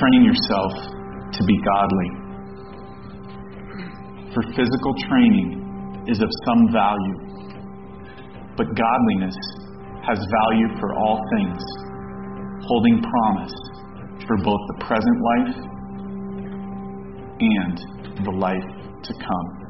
train yourself to be godly. For physical training is of some value, but godliness has value for all things, holding promise for both the present life and the life to come.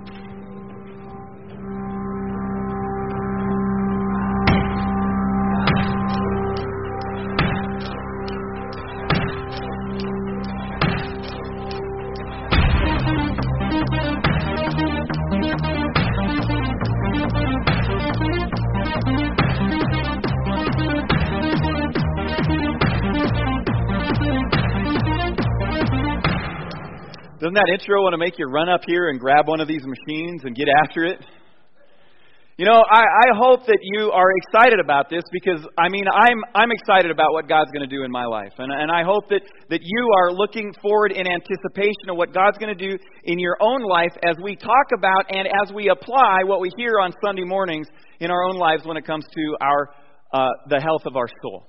Doesn't that intro want to make you run up here and grab one of these machines and get after it? You know, I, I hope that you are excited about this because I mean I'm I'm excited about what God's going to do in my life, and and I hope that that you are looking forward in anticipation of what God's going to do in your own life as we talk about and as we apply what we hear on Sunday mornings in our own lives when it comes to our uh, the health of our soul.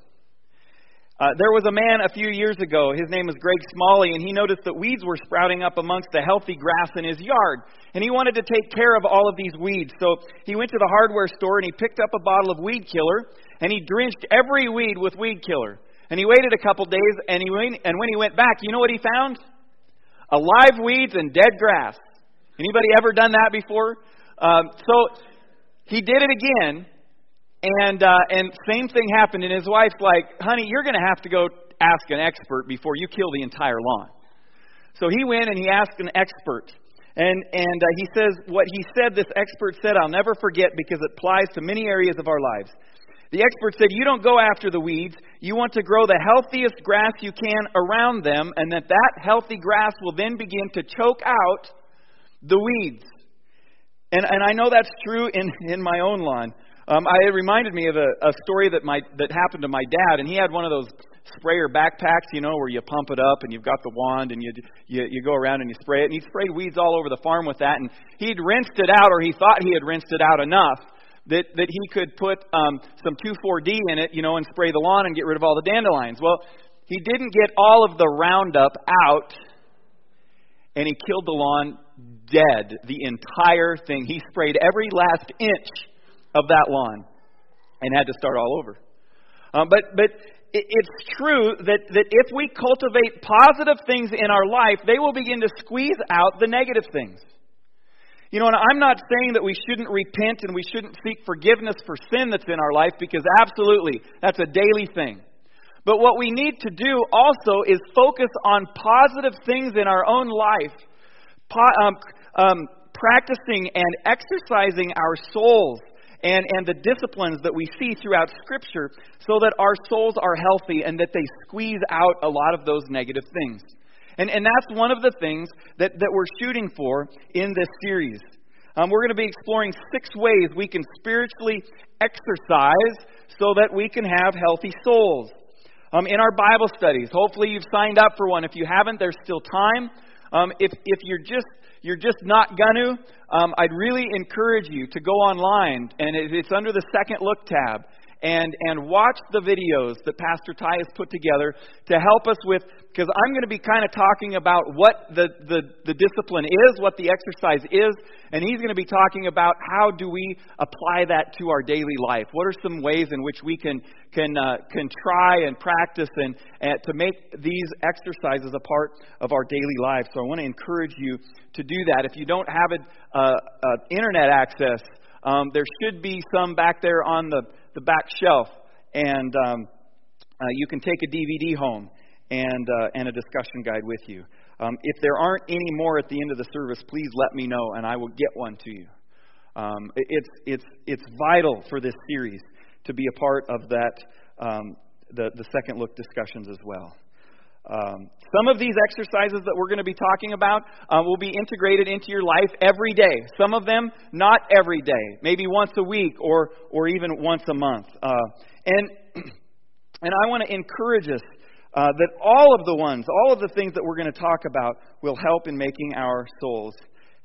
Uh, there was a man a few years ago. His name was Greg Smalley, and he noticed that weeds were sprouting up amongst the healthy grass in his yard. And he wanted to take care of all of these weeds. So he went to the hardware store and he picked up a bottle of weed killer, and he drenched every weed with weed killer. And he waited a couple days, and, he went, and when he went back, you know what he found? Alive weeds and dead grass. Anybody ever done that before? Um, so he did it again, and uh, and same thing happened, and his wife's like, "Honey, you're going to have to go ask an expert before you kill the entire lawn." So he went and he asked an expert, and and uh, he says what he said. This expert said, "I'll never forget because it applies to many areas of our lives." The expert said, "You don't go after the weeds. You want to grow the healthiest grass you can around them, and that that healthy grass will then begin to choke out the weeds." And and I know that's true in in my own lawn. Um, I, it reminded me of a, a story that my that happened to my dad, and he had one of those sprayer backpacks, you know, where you pump it up and you've got the wand and you you, you go around and you spray it. And he sprayed weeds all over the farm with that, and he'd rinsed it out, or he thought he had rinsed it out enough that that he could put um, some 2,4-D in it, you know, and spray the lawn and get rid of all the dandelions. Well, he didn't get all of the Roundup out, and he killed the lawn dead, the entire thing. He sprayed every last inch of that lawn and had to start all over. Um, but but it, it's true that, that if we cultivate positive things in our life, they will begin to squeeze out the negative things. You know, and I'm not saying that we shouldn't repent and we shouldn't seek forgiveness for sin that's in our life because absolutely, that's a daily thing. But what we need to do also is focus on positive things in our own life, po- um, um, practicing and exercising our souls and, and the disciplines that we see throughout Scripture so that our souls are healthy and that they squeeze out a lot of those negative things. And, and that's one of the things that, that we're shooting for in this series. Um, we're going to be exploring six ways we can spiritually exercise so that we can have healthy souls. Um, in our Bible studies, hopefully you've signed up for one. If you haven't, there's still time. Um, if, if you're just you're just not gonna, um, I'd really encourage you to go online, and it's under the Second Look tab, and, and watch the videos that Pastor Ty has put together to help us with, because I'm going to be kind of talking about what the, the, the discipline is, what the exercise is, and he's going to be talking about how do we apply that to our daily life. What are some ways in which we can, can, uh, can try and practice and, and to make these exercises a part of our daily life? So I want to encourage you to do that. If you don't have it, uh, uh, internet access, um, there should be some back there on the the back shelf, and um, uh, you can take a DVD home and, uh, and a discussion guide with you. Um, if there aren't any more at the end of the service, please let me know, and I will get one to you. Um, it's, it's, it's vital for this series to be a part of that, um, the, the second look discussions as well. Um, some of these exercises that we're going to be talking about uh, will be integrated into your life every day. Some of them not every day, maybe once a week or or even once a month. Uh, and and I want to encourage us uh, that all of the ones, all of the things that we're going to talk about, will help in making our souls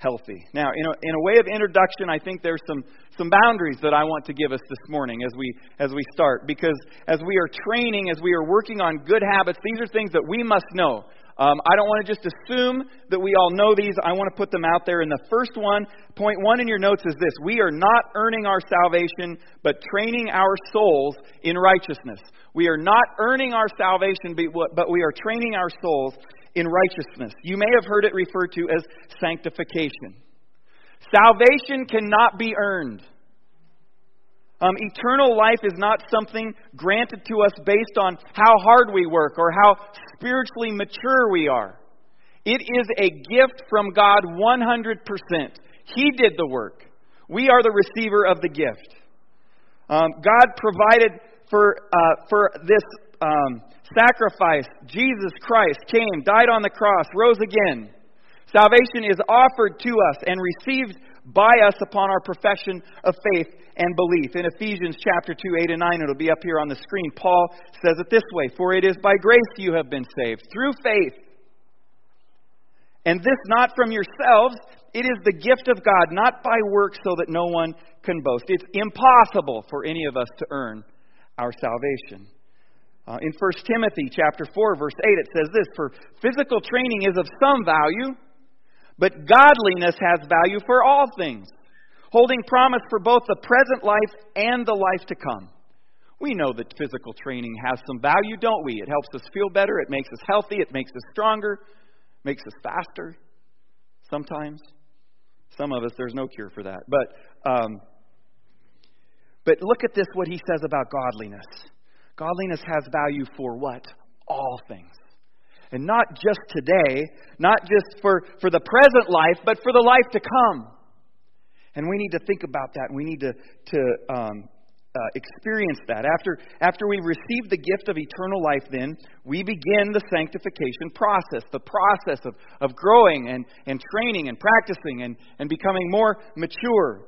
healthy. Now, in a, in a way of introduction, I think there's some, some boundaries that I want to give us this morning as we, as we start. Because as we are training, as we are working on good habits, these are things that we must know. Um, I don't want to just assume that we all know these. I want to put them out there. And the first one, point one in your notes is this We are not earning our salvation, but training our souls in righteousness. We are not earning our salvation, but we are training our souls in righteousness. You may have heard it referred to as sanctification. Salvation cannot be earned. Um, eternal life is not something granted to us based on how hard we work or how spiritually mature we are. It is a gift from God 100%. He did the work. We are the receiver of the gift. Um, God provided for, uh, for this um, sacrifice. Jesus Christ came, died on the cross, rose again. Salvation is offered to us and received by us upon our profession of faith and belief. In Ephesians chapter 2, 8 and 9, it'll be up here on the screen. Paul says it this way For it is by grace you have been saved, through faith. And this not from yourselves, it is the gift of God, not by works, so that no one can boast. It's impossible for any of us to earn our salvation. Uh, in 1 Timothy chapter 4 verse 8 it says this for physical training is of some value but godliness has value for all things holding promise for both the present life and the life to come. We know that physical training has some value, don't we? It helps us feel better, it makes us healthy, it makes us stronger, makes us faster sometimes. Some of us, there's no cure for that. But, um, but look at this, what he says about godliness. Godliness has value for what? All things. And not just today, not just for, for the present life, but for the life to come. And we need to think about that. And we need to, to um, uh, experience that. After, after we receive the gift of eternal life, then, we begin the sanctification process, the process of, of growing and, and training and practicing and, and becoming more mature.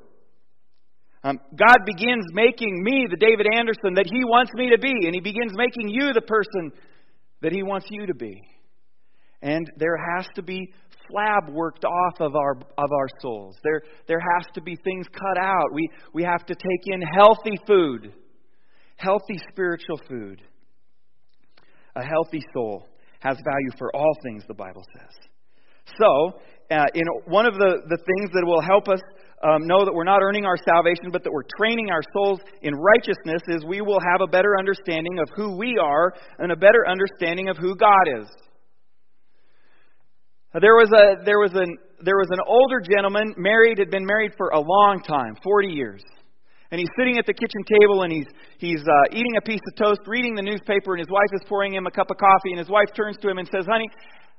Um, God begins making me the David Anderson that He wants me to be, and He begins making you the person that He wants you to be. And there has to be flab worked off of our, of our souls. There, there has to be things cut out. We, we have to take in healthy food, healthy spiritual food. A healthy soul has value for all things, the Bible says. So, uh, in one of the, the things that will help us um, know that we're not earning our salvation, but that we're training our souls in righteousness is we will have a better understanding of who we are and a better understanding of who God is. There was a there was an there was an older gentleman married had been married for a long time, 40 years. And he's sitting at the kitchen table and he's he's uh, eating a piece of toast, reading the newspaper, and his wife is pouring him a cup of coffee. And his wife turns to him and says, "Honey,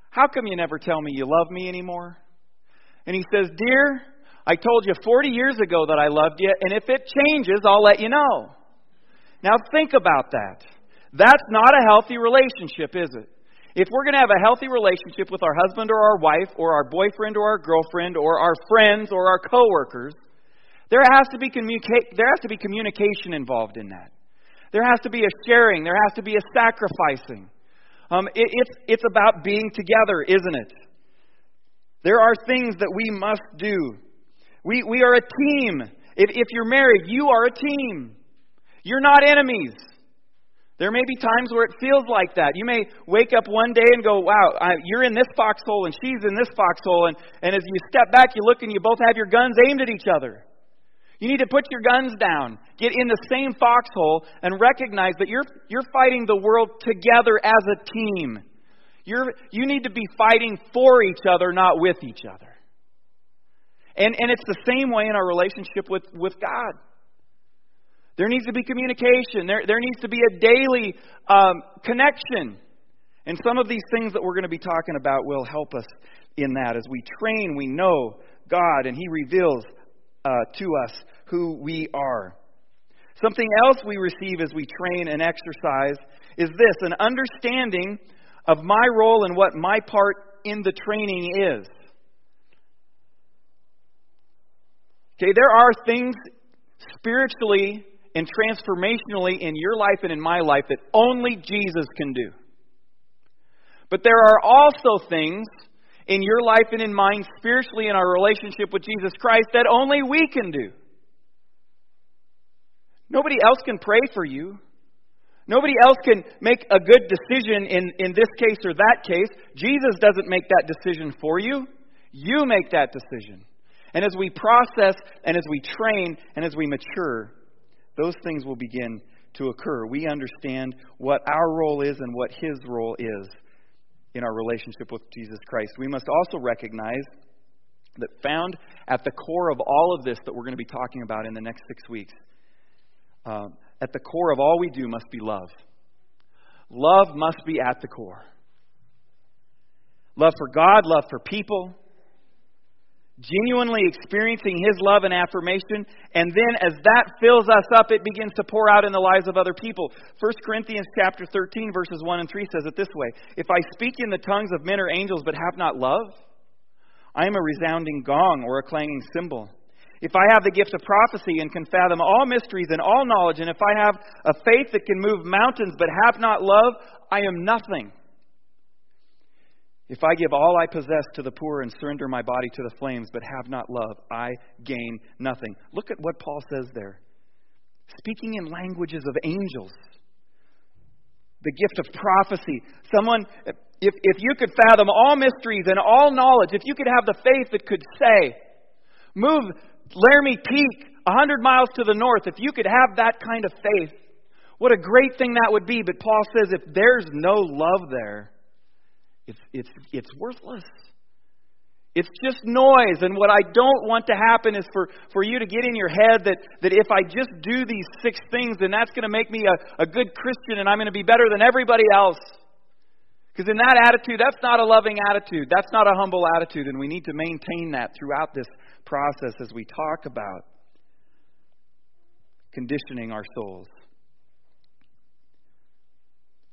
how come you never tell me you love me anymore?" And he says, "Dear, I told you 40 years ago that I loved you, and if it changes, I'll let you know." Now think about that. That's not a healthy relationship, is it? If we're going to have a healthy relationship with our husband or our wife or our boyfriend or our girlfriend or our friends or our coworkers, there has to be communica- there has to be communication involved in that. There has to be a sharing. There has to be a sacrificing. Um, it, it's, it's about being together, isn't it? There are things that we must do. We, we are a team. If, if you're married, you are a team. You're not enemies. There may be times where it feels like that. You may wake up one day and go, wow, I, you're in this foxhole and she's in this foxhole. And, and as you step back, you look and you both have your guns aimed at each other. You need to put your guns down, get in the same foxhole, and recognize that you're, you're fighting the world together as a team. You're, you need to be fighting for each other, not with each other. And, and it's the same way in our relationship with, with God. There needs to be communication. There, there needs to be a daily um, connection. And some of these things that we're going to be talking about will help us in that. As we train, we know God, and He reveals uh, to us who we are. Something else we receive as we train and exercise is this an understanding of my role and what my part in the training is. Okay, there are things spiritually and transformationally in your life and in my life that only Jesus can do. But there are also things in your life and in mine, spiritually in our relationship with Jesus Christ, that only we can do. Nobody else can pray for you. Nobody else can make a good decision in, in this case or that case. Jesus doesn't make that decision for you. You make that decision. And as we process and as we train and as we mature, those things will begin to occur. We understand what our role is and what His role is in our relationship with Jesus Christ. We must also recognize that found at the core of all of this that we're going to be talking about in the next six weeks, uh, at the core of all we do must be love. Love must be at the core. Love for God, love for people, genuinely experiencing His love and affirmation, and then as that fills us up, it begins to pour out in the lives of other people. 1 Corinthians chapter 13, verses 1 and 3 says it this way If I speak in the tongues of men or angels but have not love, I am a resounding gong or a clanging cymbal. If I have the gift of prophecy and can fathom all mysteries and all knowledge, and if I have a faith that can move mountains but have not love, I am nothing. If I give all I possess to the poor and surrender my body to the flames, but have not love, I gain nothing. Look at what Paul says there. Speaking in languages of angels, the gift of prophecy. Someone, if, if you could fathom all mysteries and all knowledge, if you could have the faith that could say, move Laramie Peak a hundred miles to the north, if you could have that kind of faith, what a great thing that would be. But Paul says if there's no love there, it's, it's, it's worthless. It's just noise. And what I don't want to happen is for, for you to get in your head that, that if I just do these six things, then that's going to make me a, a good Christian and I'm going to be better than everybody else. Because in that attitude, that's not a loving attitude. That's not a humble attitude. And we need to maintain that throughout this process as we talk about conditioning our souls.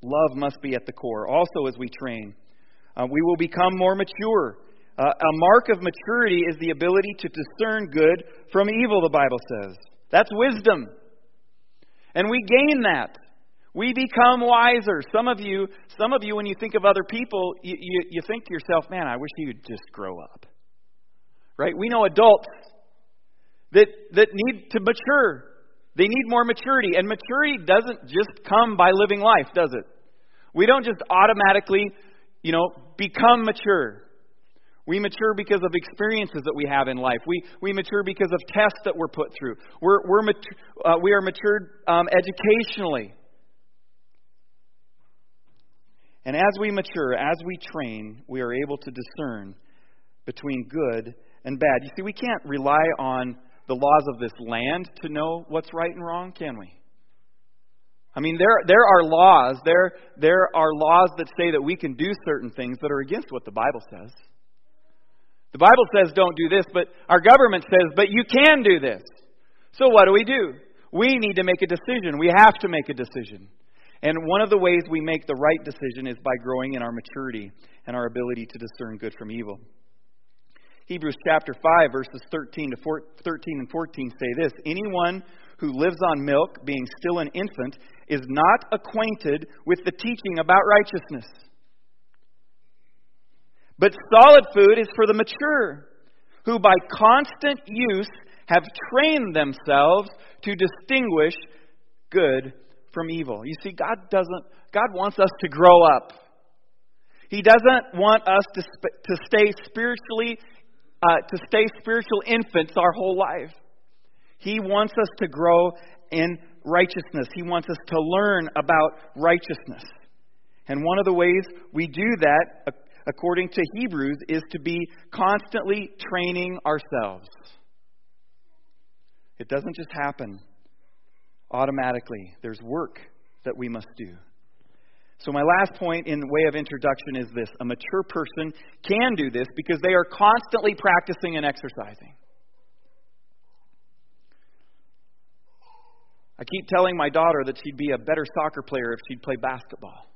Love must be at the core. Also, as we train, uh, we will become more mature. Uh, a mark of maturity is the ability to discern good from evil, the Bible says. That's wisdom. And we gain that. We become wiser. Some of you, some of you, when you think of other people, you, you, you think to yourself, man, I wish you'd just grow up. Right? We know adults that, that need to mature. They need more maturity. And maturity doesn't just come by living life, does it? We don't just automatically you know, become mature. We mature because of experiences that we have in life. We, we mature because of tests that we're put through. We're, we're uh, we are matured um, educationally. And as we mature, as we train, we are able to discern between good and bad. You see, we can't rely on the laws of this land to know what's right and wrong, can we? I mean, there, there are laws. There, there are laws that say that we can do certain things that are against what the Bible says. The Bible says don't do this, but our government says, but you can do this. So what do we do? We need to make a decision. We have to make a decision. And one of the ways we make the right decision is by growing in our maturity and our ability to discern good from evil. Hebrews chapter 5, verses 13 to 4, 13 and 14 say this Anyone who lives on milk, being still an infant, is not acquainted with the teaching about righteousness. But solid food is for the mature, who by constant use have trained themselves to distinguish good from evil. You see, God doesn't, God wants us to grow up. He doesn't want us to, to stay spiritually, uh, to stay spiritual infants our whole life. He wants us to grow in righteousness. He wants us to learn about righteousness. And one of the ways we do that, according to Hebrews, is to be constantly training ourselves. It doesn't just happen automatically, there's work that we must do. So, my last point in way of introduction is this a mature person can do this because they are constantly practicing and exercising. I keep telling my daughter that she'd be a better soccer player if she'd play basketball.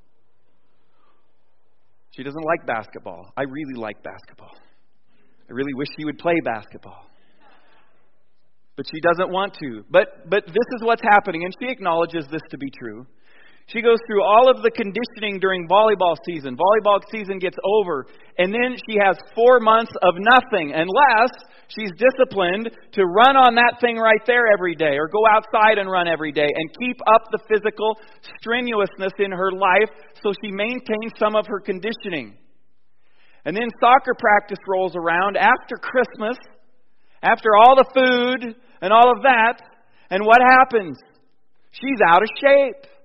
She doesn't like basketball. I really like basketball. I really wish she would play basketball. But she doesn't want to. But but this is what's happening and she acknowledges this to be true. She goes through all of the conditioning during volleyball season. Volleyball season gets over, and then she has four months of nothing unless She's disciplined to run on that thing right there every day or go outside and run every day and keep up the physical strenuousness in her life so she maintains some of her conditioning. And then soccer practice rolls around after Christmas, after all the food and all of that, and what happens? She's out of shape.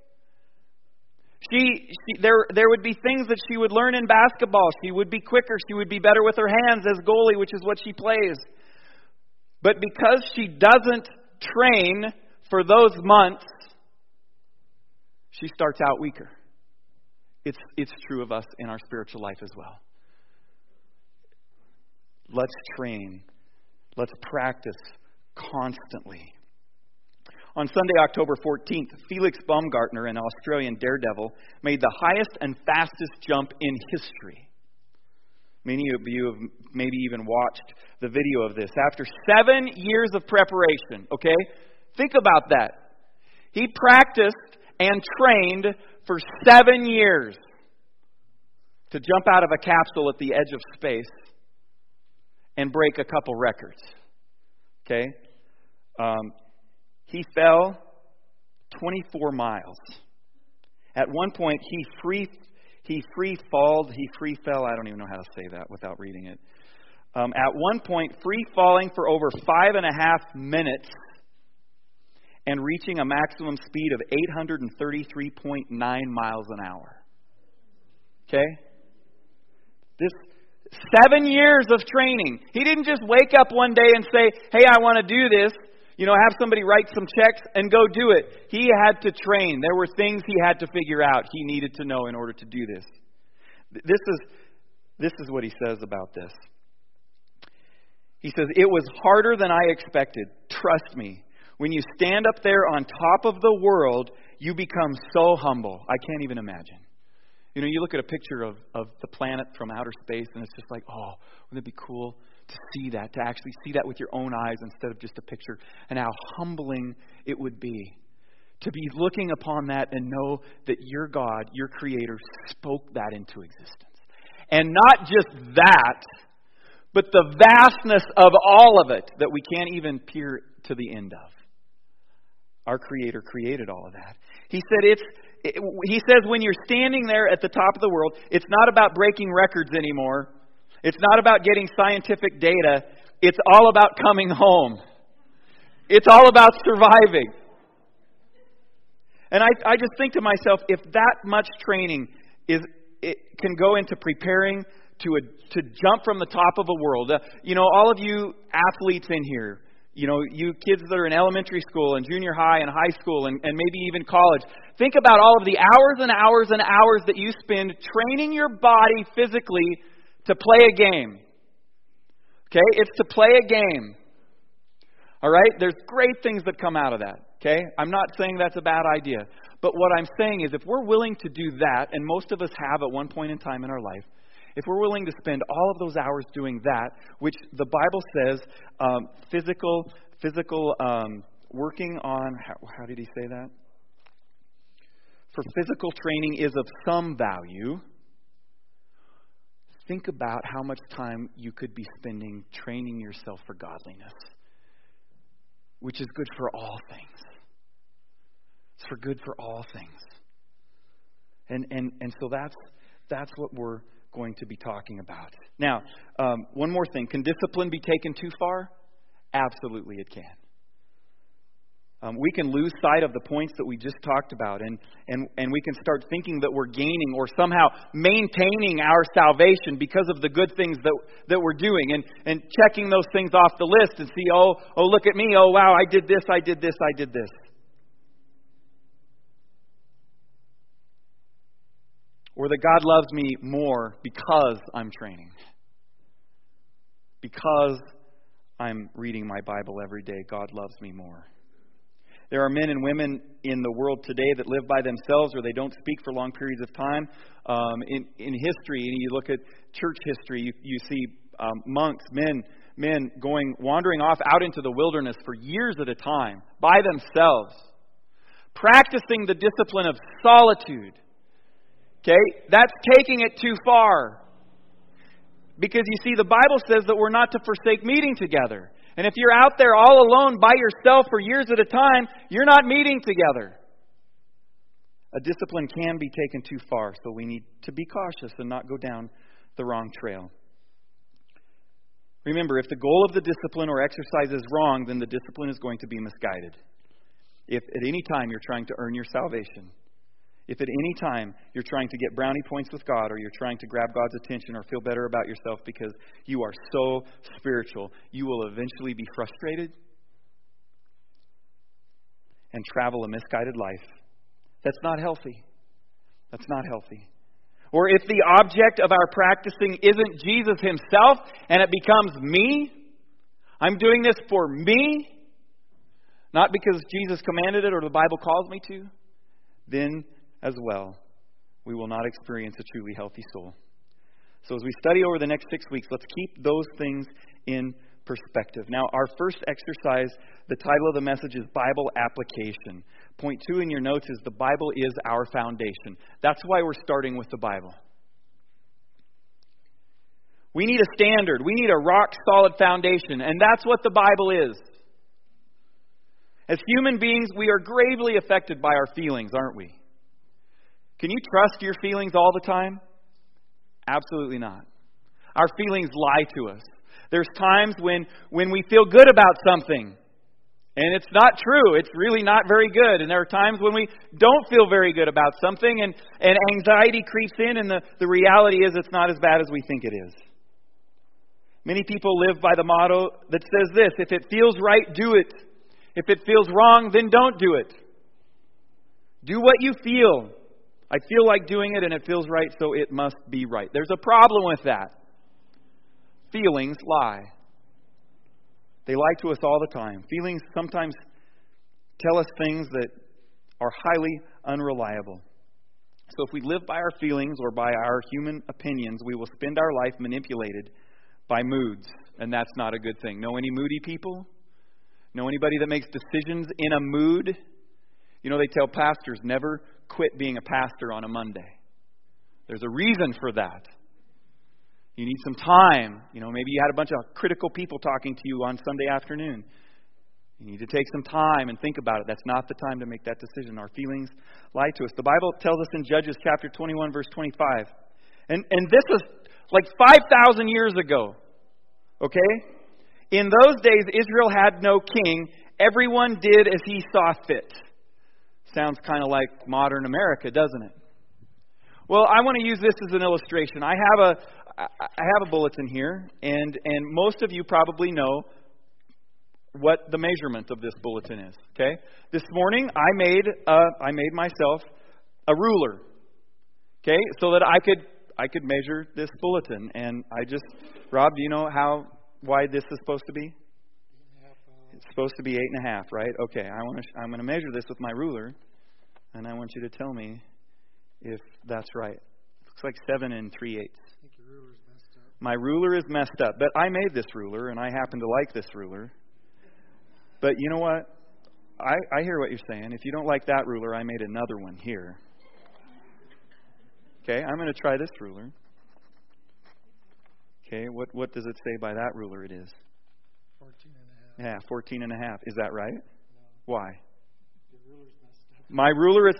She, she, there, there would be things that she would learn in basketball. She would be quicker. She would be better with her hands as goalie, which is what she plays. But because she doesn't train for those months, she starts out weaker. It's, it's true of us in our spiritual life as well. Let's train. Let's practice constantly. On Sunday, October 14th, Felix Baumgartner, an Australian daredevil, made the highest and fastest jump in history. Many of you have maybe even watched the video of this. After seven years of preparation, okay? Think about that. He practiced and trained for seven years to jump out of a capsule at the edge of space and break a couple records. Okay? Um, he fell 24 miles. At one point, he free he free falled, he free fell. I don't even know how to say that without reading it. Um, at one point, free falling for over five and a half minutes and reaching a maximum speed of 833.9 miles an hour. Okay? This seven years of training. He didn't just wake up one day and say, Hey, I want to do this you know, have somebody write some checks and go do it. He had to train. There were things he had to figure out, he needed to know in order to do this. This is, this is what he says about this. He says, It was harder than I expected. Trust me. When you stand up there on top of the world, you become so humble. I can't even imagine. You know, you look at a picture of, of the planet from outer space, and it's just like, oh, wouldn't it be cool to see that, to actually see that with your own eyes instead of just a picture, and how humbling it would be to be looking upon that and know that your God, your Creator, spoke that into existence. And not just that, but the vastness of all of it that we can't even peer to the end of. Our Creator created all of that. He said it's it, he says when you're standing there at the top of the world, it's not about breaking records anymore. It's not about getting scientific data. It's all about coming home. It's all about surviving. And I, I just think to myself, if that much training is, it can go into preparing to, a, to jump from the top of a world. Uh, you know, all of you athletes in here, you know, you kids that are in elementary school and junior high and high school and, and maybe even college, think about all of the hours and hours and hours that you spend training your body physically to play a game. Okay? It's to play a game. All right? There's great things that come out of that. Okay? I'm not saying that's a bad idea. But what I'm saying is if we're willing to do that, and most of us have at one point in time in our life, if we're willing to spend all of those hours doing that, which the Bible says um, physical, physical um, working on, how, how did he say that? For physical training is of some value Think about how much time you could be spending training yourself for godliness, which is good for all things. It's for good for all things. And, and, and so that's, that's what we're going to be talking about. Now, um, one more thing. Can discipline be taken too far? Absolutely, it can um, we can lose sight of the points that we just talked about, and, and, and we can start thinking that we're gaining or somehow maintaining our salvation because of the good things that, that we're doing, and, and checking those things off the list and see, oh, oh, look at me, oh, wow, I did this, I did this, I did this. Or that God loves me more because I'm training. Because I'm reading my Bible every day, God loves me more. There are men and women in the world today that live by themselves or they don't speak for long periods of time. Um, in, in history, and you look at church history, you, you see um, monks, men, men going wandering off out into the wilderness for years at a time by themselves, practicing the discipline of solitude. Okay, that's taking it too far. Because you see, the Bible says that we're not to forsake meeting together. And if you're out there all alone by yourself for years at a time, you're not meeting together. A discipline can be taken too far, so we need to be cautious and not go down the wrong trail. Remember, if the goal of the discipline or exercise is wrong, then the discipline is going to be misguided. If at any time you're trying to earn your salvation, if at any time you're trying to get brownie points with God or you're trying to grab God's attention or feel better about yourself because you are so spiritual, you will eventually be frustrated and travel a misguided life. That's not healthy. That's not healthy. Or if the object of our practicing isn't Jesus himself and it becomes me, I'm doing this for me, not because Jesus commanded it or the Bible calls me to, then as well, we will not experience a truly healthy soul. So, as we study over the next six weeks, let's keep those things in perspective. Now, our first exercise, the title of the message is Bible Application. Point two in your notes is the Bible is our foundation. That's why we're starting with the Bible. We need a standard, we need a rock solid foundation, and that's what the Bible is. As human beings, we are gravely affected by our feelings, aren't we? Can you trust your feelings all the time? Absolutely not. Our feelings lie to us. There's times when, when we feel good about something, and it's not true. It's really not very good. And there are times when we don't feel very good about something, and, and anxiety creeps in, and the, the reality is it's not as bad as we think it is. Many people live by the motto that says this if it feels right, do it. If it feels wrong, then don't do it. Do what you feel. I feel like doing it and it feels right, so it must be right. There's a problem with that. Feelings lie. They lie to us all the time. Feelings sometimes tell us things that are highly unreliable. So if we live by our feelings or by our human opinions, we will spend our life manipulated by moods, and that's not a good thing. Know any moody people? Know anybody that makes decisions in a mood? You know, they tell pastors never quit being a pastor on a Monday. There's a reason for that. You need some time. You know, maybe you had a bunch of critical people talking to you on Sunday afternoon. You need to take some time and think about it. That's not the time to make that decision. Our feelings lie to us. The Bible tells us in Judges chapter 21, verse 25. And, and this was like 5,000 years ago. Okay? In those days, Israel had no king. Everyone did as he saw fit. Sounds kind of like modern America, doesn't it? Well, I want to use this as an illustration. I have a I have a bulletin here, and and most of you probably know what the measurement of this bulletin is. Okay, this morning I made uh, I made myself a ruler. Okay, so that I could I could measure this bulletin, and I just Rob, do you know how wide this is supposed to be? It's supposed to be eight and a half, right? Okay, I want to. I'm going to measure this with my ruler, and I want you to tell me if that's right. It looks like seven and three eighths. My ruler is messed up, but I made this ruler, and I happen to like this ruler. But you know what? I, I hear what you're saying. If you don't like that ruler, I made another one here. Okay, I'm going to try this ruler. Okay, what, what does it say by that ruler it is? 14 and a half. Yeah, 14 and a half. Is that right? No. Why? Your ruler's messed up. My ruler is.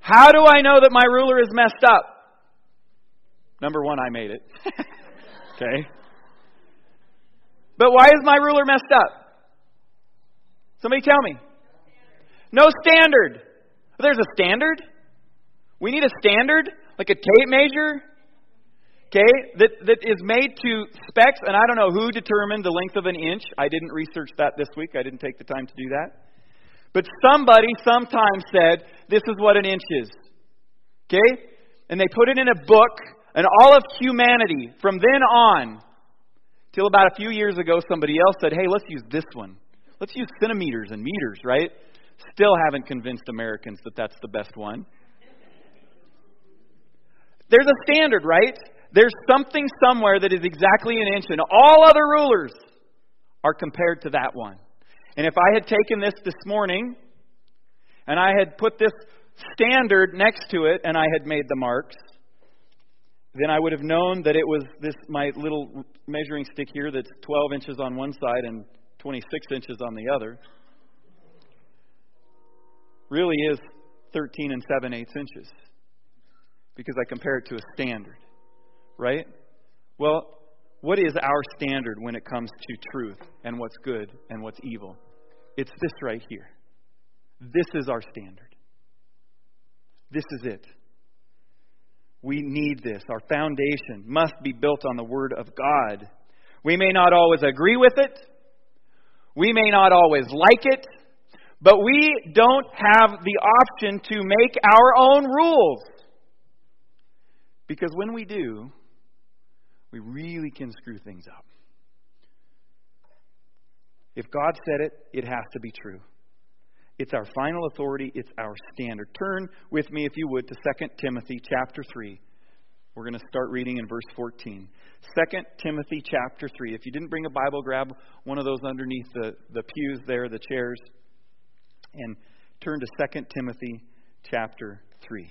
How do I know that my ruler is messed up? Number one, I made it. okay. But why is my ruler messed up? Somebody tell me. No standard. There's a standard. We need a standard, like a tape measure, okay, that, that is made to specs, and I don't know who determined the length of an inch. I didn't research that this week. I didn't take the time to do that. But somebody sometime said, this is what an inch is. Okay? And they put it in a book, and all of humanity, from then on, till about a few years ago, somebody else said, hey, let's use this one. Let's use centimeters and meters, right? Still haven't convinced Americans that that's the best one. There's a standard, right? There's something somewhere that is exactly an inch, and all other rulers are compared to that one. And if I had taken this this morning and I had put this standard next to it and I had made the marks, then I would have known that it was this my little measuring stick here that's 12 inches on one side and 26 inches on the other. Really is 13 and 7 eighths inches because I compare it to a standard, right? Well, what is our standard when it comes to truth and what's good and what's evil? It's this right here. This is our standard. This is it. We need this. Our foundation must be built on the Word of God. We may not always agree with it, we may not always like it, but we don't have the option to make our own rules. Because when we do, we really can screw things up. If God said it, it has to be true. It's our final authority, it's our standard. Turn with me, if you would, to 2 Timothy chapter 3. We're going to start reading in verse 14. 2 Timothy chapter 3. If you didn't bring a Bible, grab one of those underneath the, the pews there, the chairs, and turn to 2 Timothy chapter 3.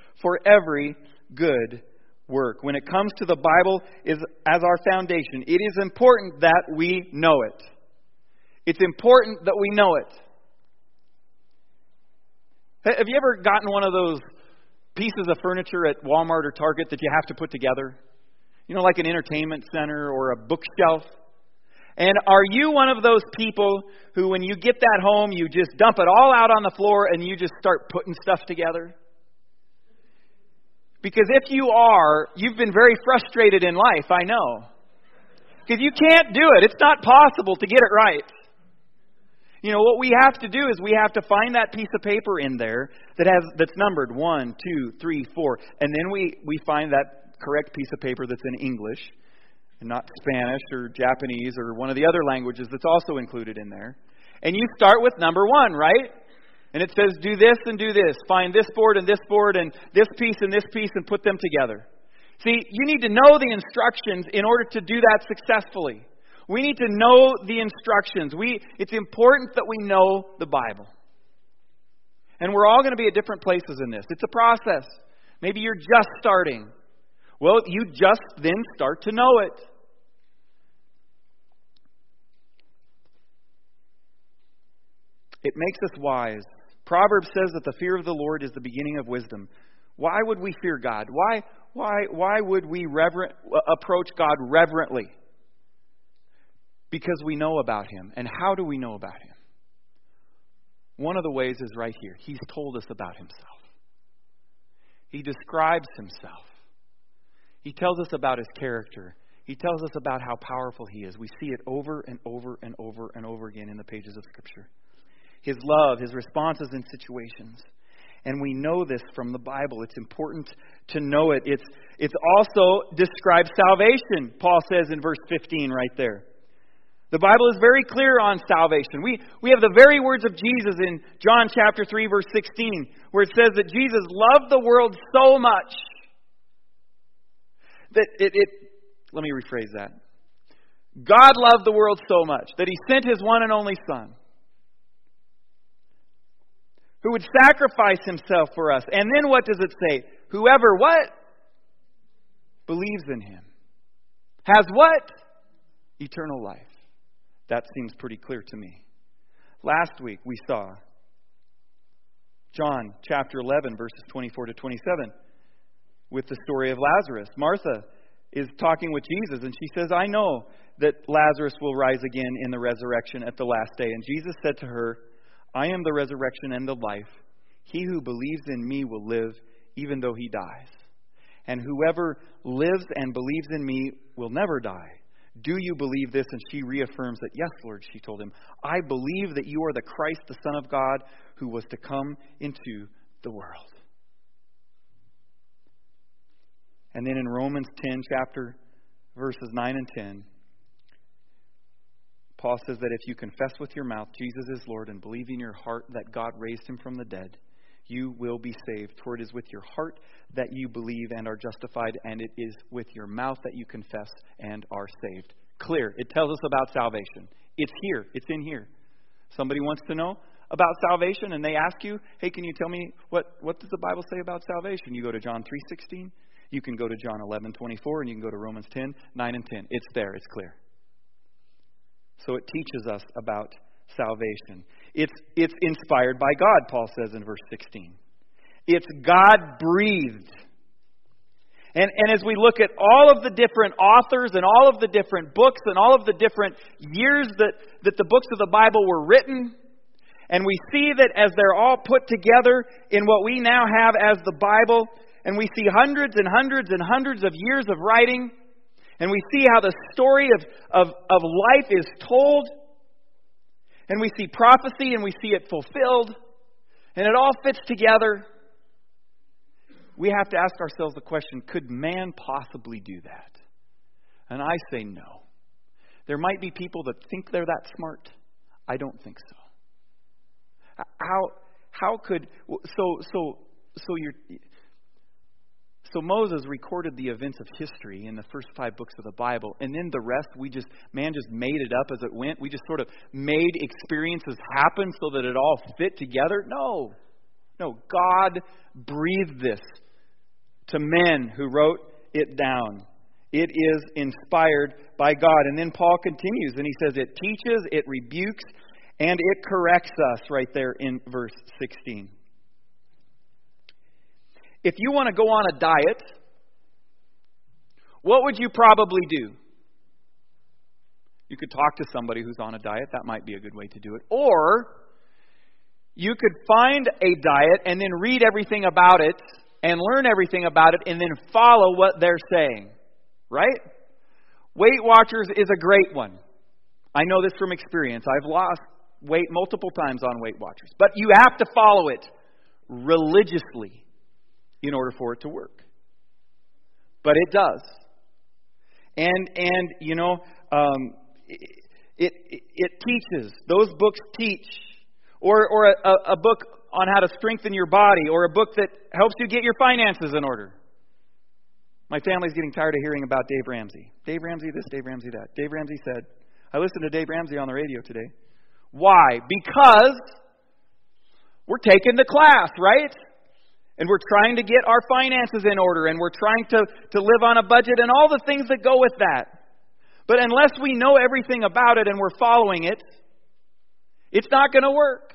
for every good work. When it comes to the Bible is as our foundation, it is important that we know it. It's important that we know it. Have you ever gotten one of those pieces of furniture at Walmart or Target that you have to put together? You know, like an entertainment center or a bookshelf? And are you one of those people who, when you get that home, you just dump it all out on the floor and you just start putting stuff together? Because if you are, you've been very frustrated in life, I know. Because you can't do it. It's not possible to get it right. You know, what we have to do is we have to find that piece of paper in there that has that's numbered one, two, three, four, and then we, we find that correct piece of paper that's in English and not Spanish or Japanese or one of the other languages that's also included in there. And you start with number one, right? And it says, do this and do this. Find this board and this board and this piece and this piece and put them together. See, you need to know the instructions in order to do that successfully. We need to know the instructions. We, it's important that we know the Bible. And we're all going to be at different places in this. It's a process. Maybe you're just starting. Well, you just then start to know it. It makes us wise Proverbs says that the fear of the Lord is the beginning of wisdom. Why would we fear God? Why, why, why would we reverent, uh, approach God reverently? Because we know about Him. And how do we know about Him? One of the ways is right here. He's told us about Himself, He describes Himself, He tells us about His character. He tells us about how powerful He is. We see it over and over and over and over again in the pages of Scripture his love, his responses in situations. And we know this from the Bible. It's important to know it. It's, it's also describes salvation, Paul says in verse 15 right there. The Bible is very clear on salvation. We, we have the very words of Jesus in John chapter 3, verse 16, where it says that Jesus loved the world so much that it, it let me rephrase that. God loved the world so much that he sent his one and only Son who would sacrifice himself for us. And then what does it say? Whoever what? Believes in him. Has what? Eternal life. That seems pretty clear to me. Last week we saw John chapter 11, verses 24 to 27, with the story of Lazarus. Martha is talking with Jesus, and she says, I know that Lazarus will rise again in the resurrection at the last day. And Jesus said to her, I am the resurrection and the life. He who believes in me will live even though he dies. And whoever lives and believes in me will never die. Do you believe this? And she reaffirms that, Yes, Lord, she told him. I believe that you are the Christ, the Son of God, who was to come into the world. And then in Romans 10, chapter verses 9 and 10, Paul says that if you confess with your mouth Jesus is Lord and believe in your heart that God raised him from the dead, you will be saved. For it is with your heart that you believe and are justified, and it is with your mouth that you confess and are saved. Clear. It tells us about salvation. It's here, it's in here. Somebody wants to know about salvation and they ask you, "Hey, can you tell me what what does the Bible say about salvation?" You go to John 3:16, you can go to John 11:24 and you can go to Romans 10, 9 and 10. It's there, it's clear. So it teaches us about salvation. It's, it's inspired by God, Paul says in verse 16. It's God breathed. And, and as we look at all of the different authors and all of the different books and all of the different years that, that the books of the Bible were written, and we see that as they're all put together in what we now have as the Bible, and we see hundreds and hundreds and hundreds of years of writing, and we see how the story of, of, of life is told, and we see prophecy and we see it fulfilled, and it all fits together. We have to ask ourselves the question could man possibly do that? And I say no. There might be people that think they're that smart. I don't think so. How how could so so so you're so Moses recorded the events of history in the first five books of the Bible, and then the rest we just man just made it up as it went. We just sort of made experiences happen so that it all fit together. No. No, God breathed this to men who wrote it down. It is inspired by God. And then Paul continues and he says it teaches, it rebukes, and it corrects us right there in verse 16. If you want to go on a diet, what would you probably do? You could talk to somebody who's on a diet. That might be a good way to do it. Or you could find a diet and then read everything about it and learn everything about it and then follow what they're saying. Right? Weight Watchers is a great one. I know this from experience. I've lost weight multiple times on Weight Watchers. But you have to follow it religiously in order for it to work. But it does. And and you know, um, it, it, it teaches. Those books teach, or or a, a book on how to strengthen your body, or a book that helps you get your finances in order. My family's getting tired of hearing about Dave Ramsey. Dave Ramsey this, Dave Ramsey that. Dave Ramsey said, I listened to Dave Ramsey on the radio today. Why? Because we're taking the class, right? And we're trying to get our finances in order and we're trying to, to live on a budget and all the things that go with that. But unless we know everything about it and we're following it, it's not going to work.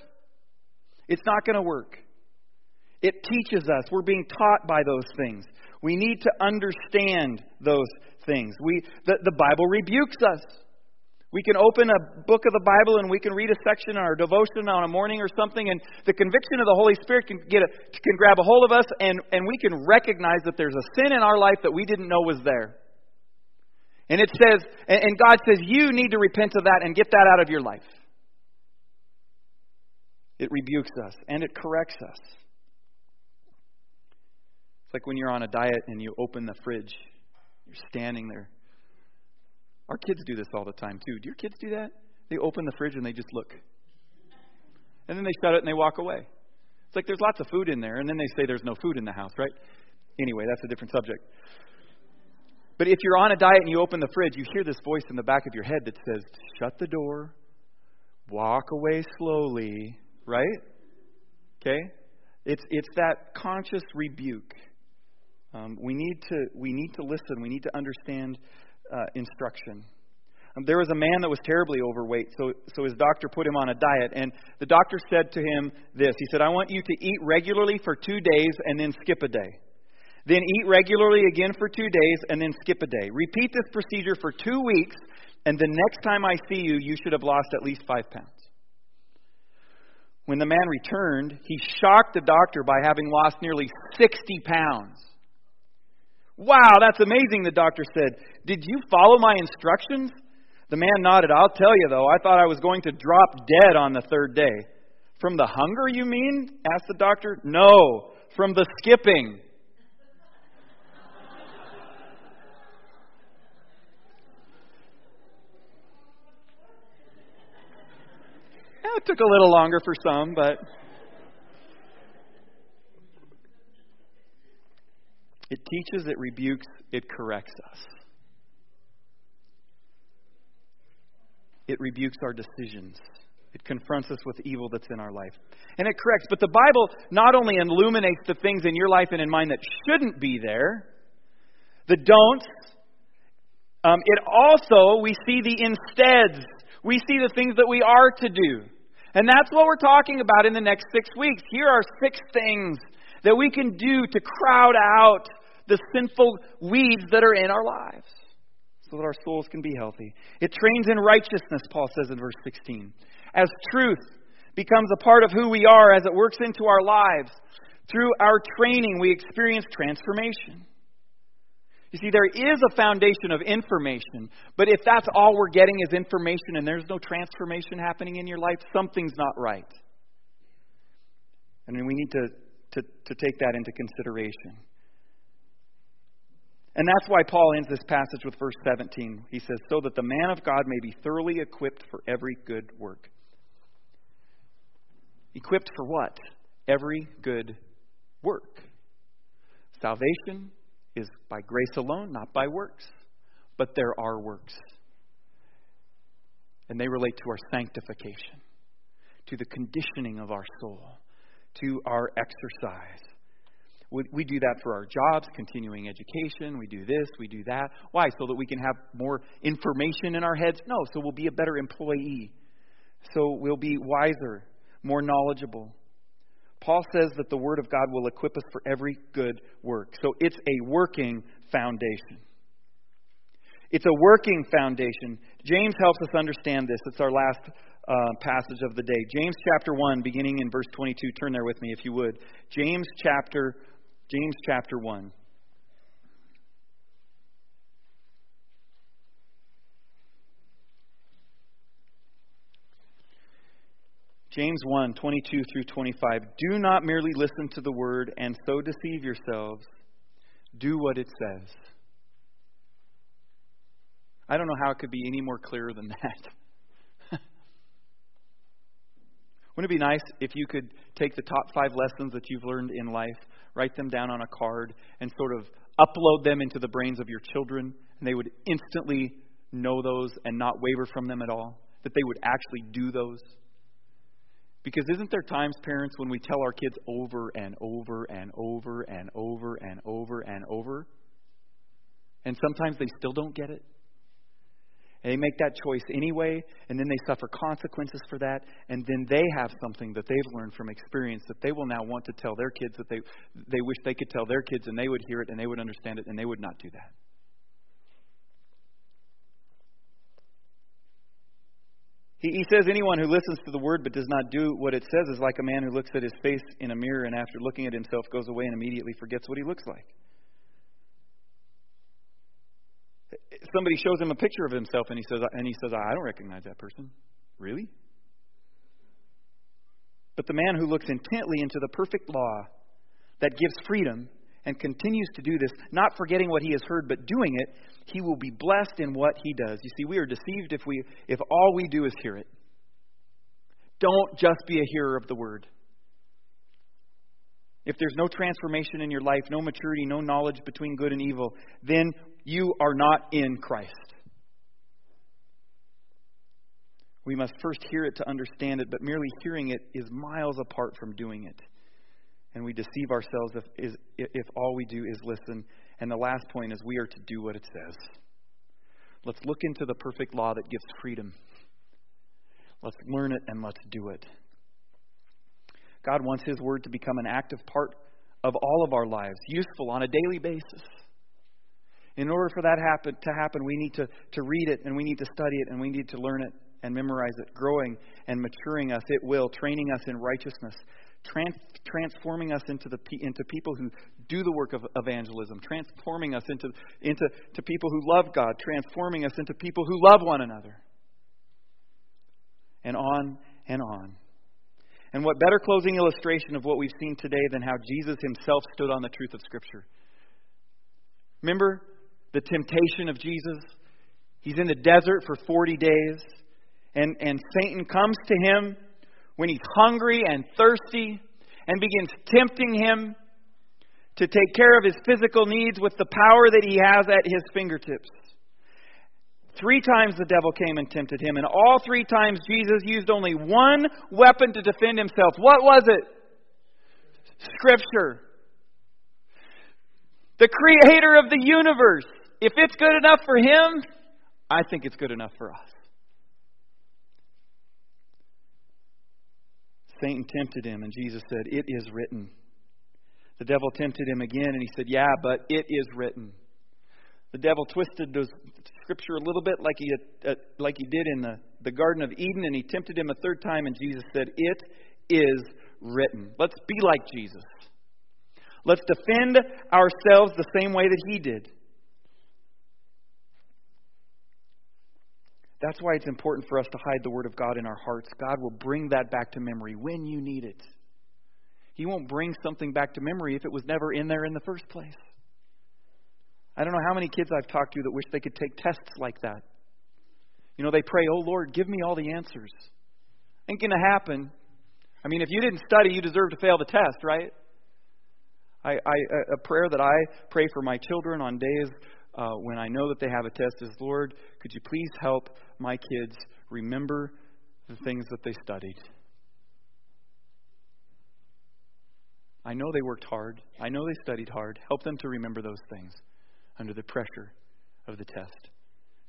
It's not going to work. It teaches us. We're being taught by those things. We need to understand those things. We, the, the Bible rebukes us. We can open a book of the Bible and we can read a section in our devotion on a morning or something, and the conviction of the Holy Spirit can get a, can grab a hold of us, and, and we can recognize that there's a sin in our life that we didn't know was there. And it says, and God says, you need to repent of that and get that out of your life. It rebukes us and it corrects us. It's like when you're on a diet and you open the fridge, you're standing there our kids do this all the time, too. Do your kids do that? They open the fridge and they just look. And then they shut it and they walk away. It's like there's lots of food in there, and then they say there's no food in the house, right? Anyway, that's a different subject. But if you're on a diet and you open the fridge, you hear this voice in the back of your head that says, shut the door, walk away slowly, right? Okay? It's, it's that conscious rebuke. Um, we, need to, we need to listen. We need to understand uh, instruction. Um, there was a man that was terribly overweight, so, so his doctor put him on a diet. And the doctor said to him this He said, I want you to eat regularly for two days and then skip a day. Then eat regularly again for two days and then skip a day. Repeat this procedure for two weeks, and the next time I see you, you should have lost at least five pounds. When the man returned, he shocked the doctor by having lost nearly 60 pounds. Wow, that's amazing, the doctor said. Did you follow my instructions? The man nodded. I'll tell you, though, I thought I was going to drop dead on the third day. From the hunger, you mean? asked the doctor. No, from the skipping. it took a little longer for some, but. It teaches, it rebukes, it corrects us. It rebukes our decisions. It confronts us with evil that's in our life. And it corrects. But the Bible not only illuminates the things in your life and in mine that shouldn't be there, the don'ts, um, it also, we see the insteads. We see the things that we are to do. And that's what we're talking about in the next six weeks. Here are six things that we can do to crowd out the sinful weeds that are in our lives so that our souls can be healthy. It trains in righteousness, Paul says in verse 16. As truth becomes a part of who we are, as it works into our lives, through our training, we experience transformation. You see, there is a foundation of information, but if that's all we're getting is information and there's no transformation happening in your life, something's not right. And we need to, to, to take that into consideration. And that's why Paul ends this passage with verse 17. He says, So that the man of God may be thoroughly equipped for every good work. Equipped for what? Every good work. Salvation is by grace alone, not by works. But there are works. And they relate to our sanctification, to the conditioning of our soul, to our exercise we, we do that for our jobs, continuing education. We do this, we do that. Why? So that we can have more information in our heads? No, so we'll be a better employee. So we'll be wiser, more knowledgeable. Paul says that the Word of God will equip us for every good work. So it's a working foundation. It's a working foundation. James helps us understand this. It's our last uh, passage of the day. James chapter 1, beginning in verse 22. Turn there with me if you would. James chapter James chapter 1. James 1, 22 through 25. Do not merely listen to the word and so deceive yourselves. Do what it says. I don't know how it could be any more clear than that. Wouldn't it be nice if you could take the top five lessons that you've learned in life write them down on a card, and sort of upload them into the brains of your children, and they would instantly know those and not waver from them at all, that they would actually do those. Because isn't there times, parents, when we tell our kids over and over and over and over and over and over, and sometimes they still don't get it? And they make that choice anyway, and then they suffer consequences for that, and then they have something that they've learned from experience that they will now want to tell their kids that they, they wish they could tell their kids, and they would hear it, and they would understand it, and they would not do that. He, he says, Anyone who listens to the word but does not do what it says is like a man who looks at his face in a mirror and after looking at himself goes away and immediately forgets what he looks like. Somebody shows him a picture of himself and he says and he says I don't recognize that person. Really? But the man who looks intently into the perfect law that gives freedom and continues to do this, not forgetting what he has heard but doing it, he will be blessed in what he does. You see, we are deceived if we if all we do is hear it. Don't just be a hearer of the word. If there's no transformation in your life, no maturity, no knowledge between good and evil, then you are not in Christ. We must first hear it to understand it, but merely hearing it is miles apart from doing it. And we deceive ourselves if, if all we do is listen. And the last point is we are to do what it says. Let's look into the perfect law that gives freedom. Let's learn it and let's do it. God wants His Word to become an active part of all of our lives, useful on a daily basis. In order for that happen, to happen, we need to, to read it and we need to study it and we need to learn it and memorize it, growing and maturing us. It will, training us in righteousness, trans- transforming us into, the, into people who do the work of evangelism, transforming us into, into to people who love God, transforming us into people who love one another. And on and on. And what better closing illustration of what we've seen today than how Jesus himself stood on the truth of Scripture? Remember the temptation of Jesus? He's in the desert for 40 days, and, and Satan comes to him when he's hungry and thirsty and begins tempting him to take care of his physical needs with the power that he has at his fingertips. Three times the devil came and tempted him, and all three times Jesus used only one weapon to defend himself. What was it? Scripture. The creator of the universe. If it's good enough for him, I think it's good enough for us. Satan tempted him, and Jesus said, It is written. The devil tempted him again, and he said, Yeah, but it is written. The devil twisted the scripture a little bit like he, uh, like he did in the, the Garden of Eden, and he tempted him a third time, and Jesus said, It is written. Let's be like Jesus. Let's defend ourselves the same way that he did. That's why it's important for us to hide the Word of God in our hearts. God will bring that back to memory when you need it. He won't bring something back to memory if it was never in there in the first place. I don't know how many kids I've talked to that wish they could take tests like that. You know, they pray, Oh Lord, give me all the answers. Ain't going to happen. I mean, if you didn't study, you deserve to fail the test, right? I, I, a prayer that I pray for my children on days uh, when I know that they have a test is, Lord, could you please help my kids remember the things that they studied? I know they worked hard. I know they studied hard. Help them to remember those things under the pressure of the test.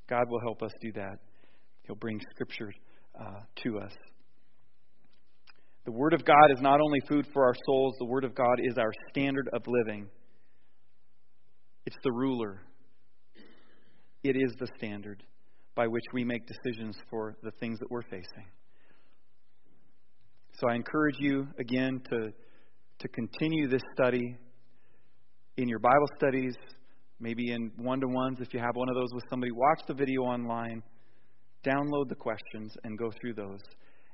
God will help us do that. He'll bring Scripture uh, to us. The Word of God is not only food for our souls, the Word of God is our standard of living. It's the ruler, it is the standard by which we make decisions for the things that we're facing. So I encourage you again to, to continue this study in your Bible studies, maybe in one to ones if you have one of those with somebody. Watch the video online, download the questions, and go through those.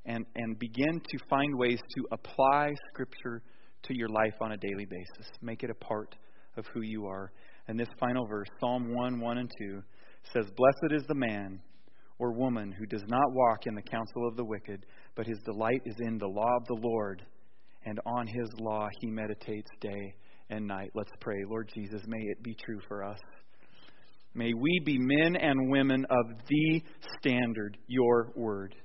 And, and begin to find ways to apply Scripture to your life on a daily basis. Make it a part of who you are. And this final verse, Psalm 1 1 and 2, says, Blessed is the man or woman who does not walk in the counsel of the wicked, but his delight is in the law of the Lord, and on his law he meditates day and night. Let's pray. Lord Jesus, may it be true for us. May we be men and women of the standard, your word.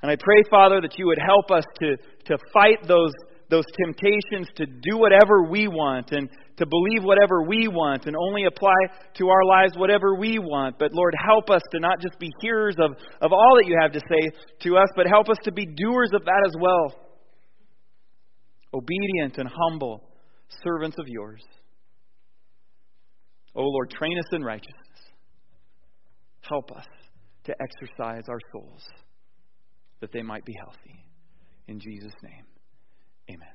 And I pray, Father, that you would help us to, to fight those, those temptations to do whatever we want and to believe whatever we want and only apply to our lives whatever we want. But Lord, help us to not just be hearers of, of all that you have to say to us, but help us to be doers of that as well. Obedient and humble servants of yours. Oh Lord, train us in righteousness. Help us to exercise our souls that they might be healthy. In Jesus' name, amen.